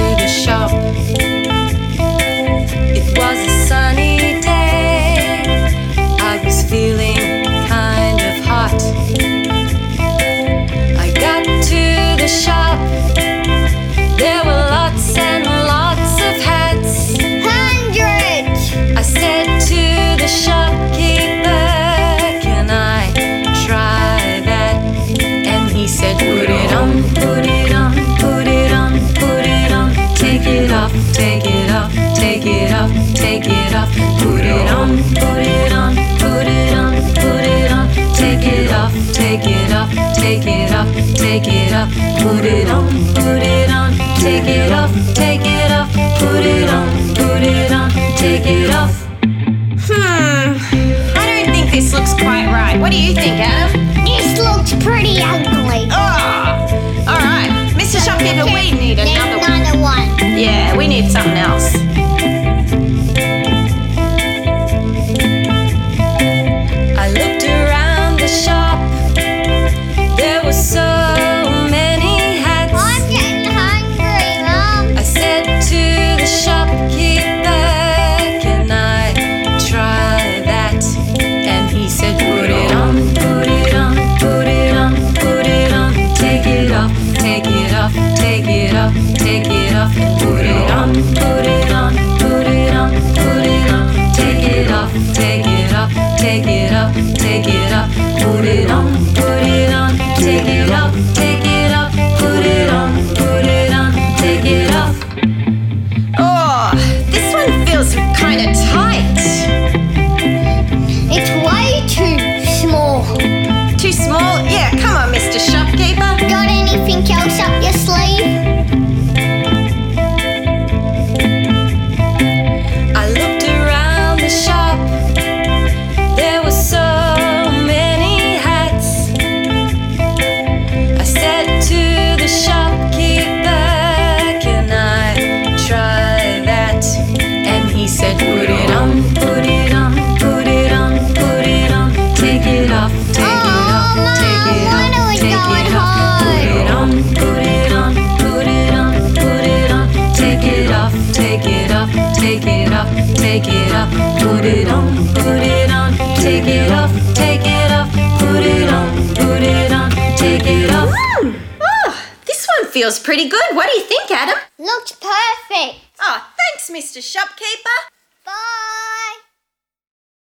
you show. Take it off. Put it on, put it on, put it on, put it on. Take it off, take it off, take it off, take it off. Put it on, put it on, take it off, take it off. Put it on, put it on, take it off. Hmm. I don't think this looks quite right. What do you think, Adam? This looks pretty ugly. Oh! Alright, Mr. Shopkeeper, we need There's another one. another one. Yeah, we need something take it off. Put it on, put it on, take it off, take it off. Put it on, put it on, take it off. Oh, this one feels pretty good. What do you think, Adam? Looks perfect. Oh, thanks, Mr. Shopkeeper.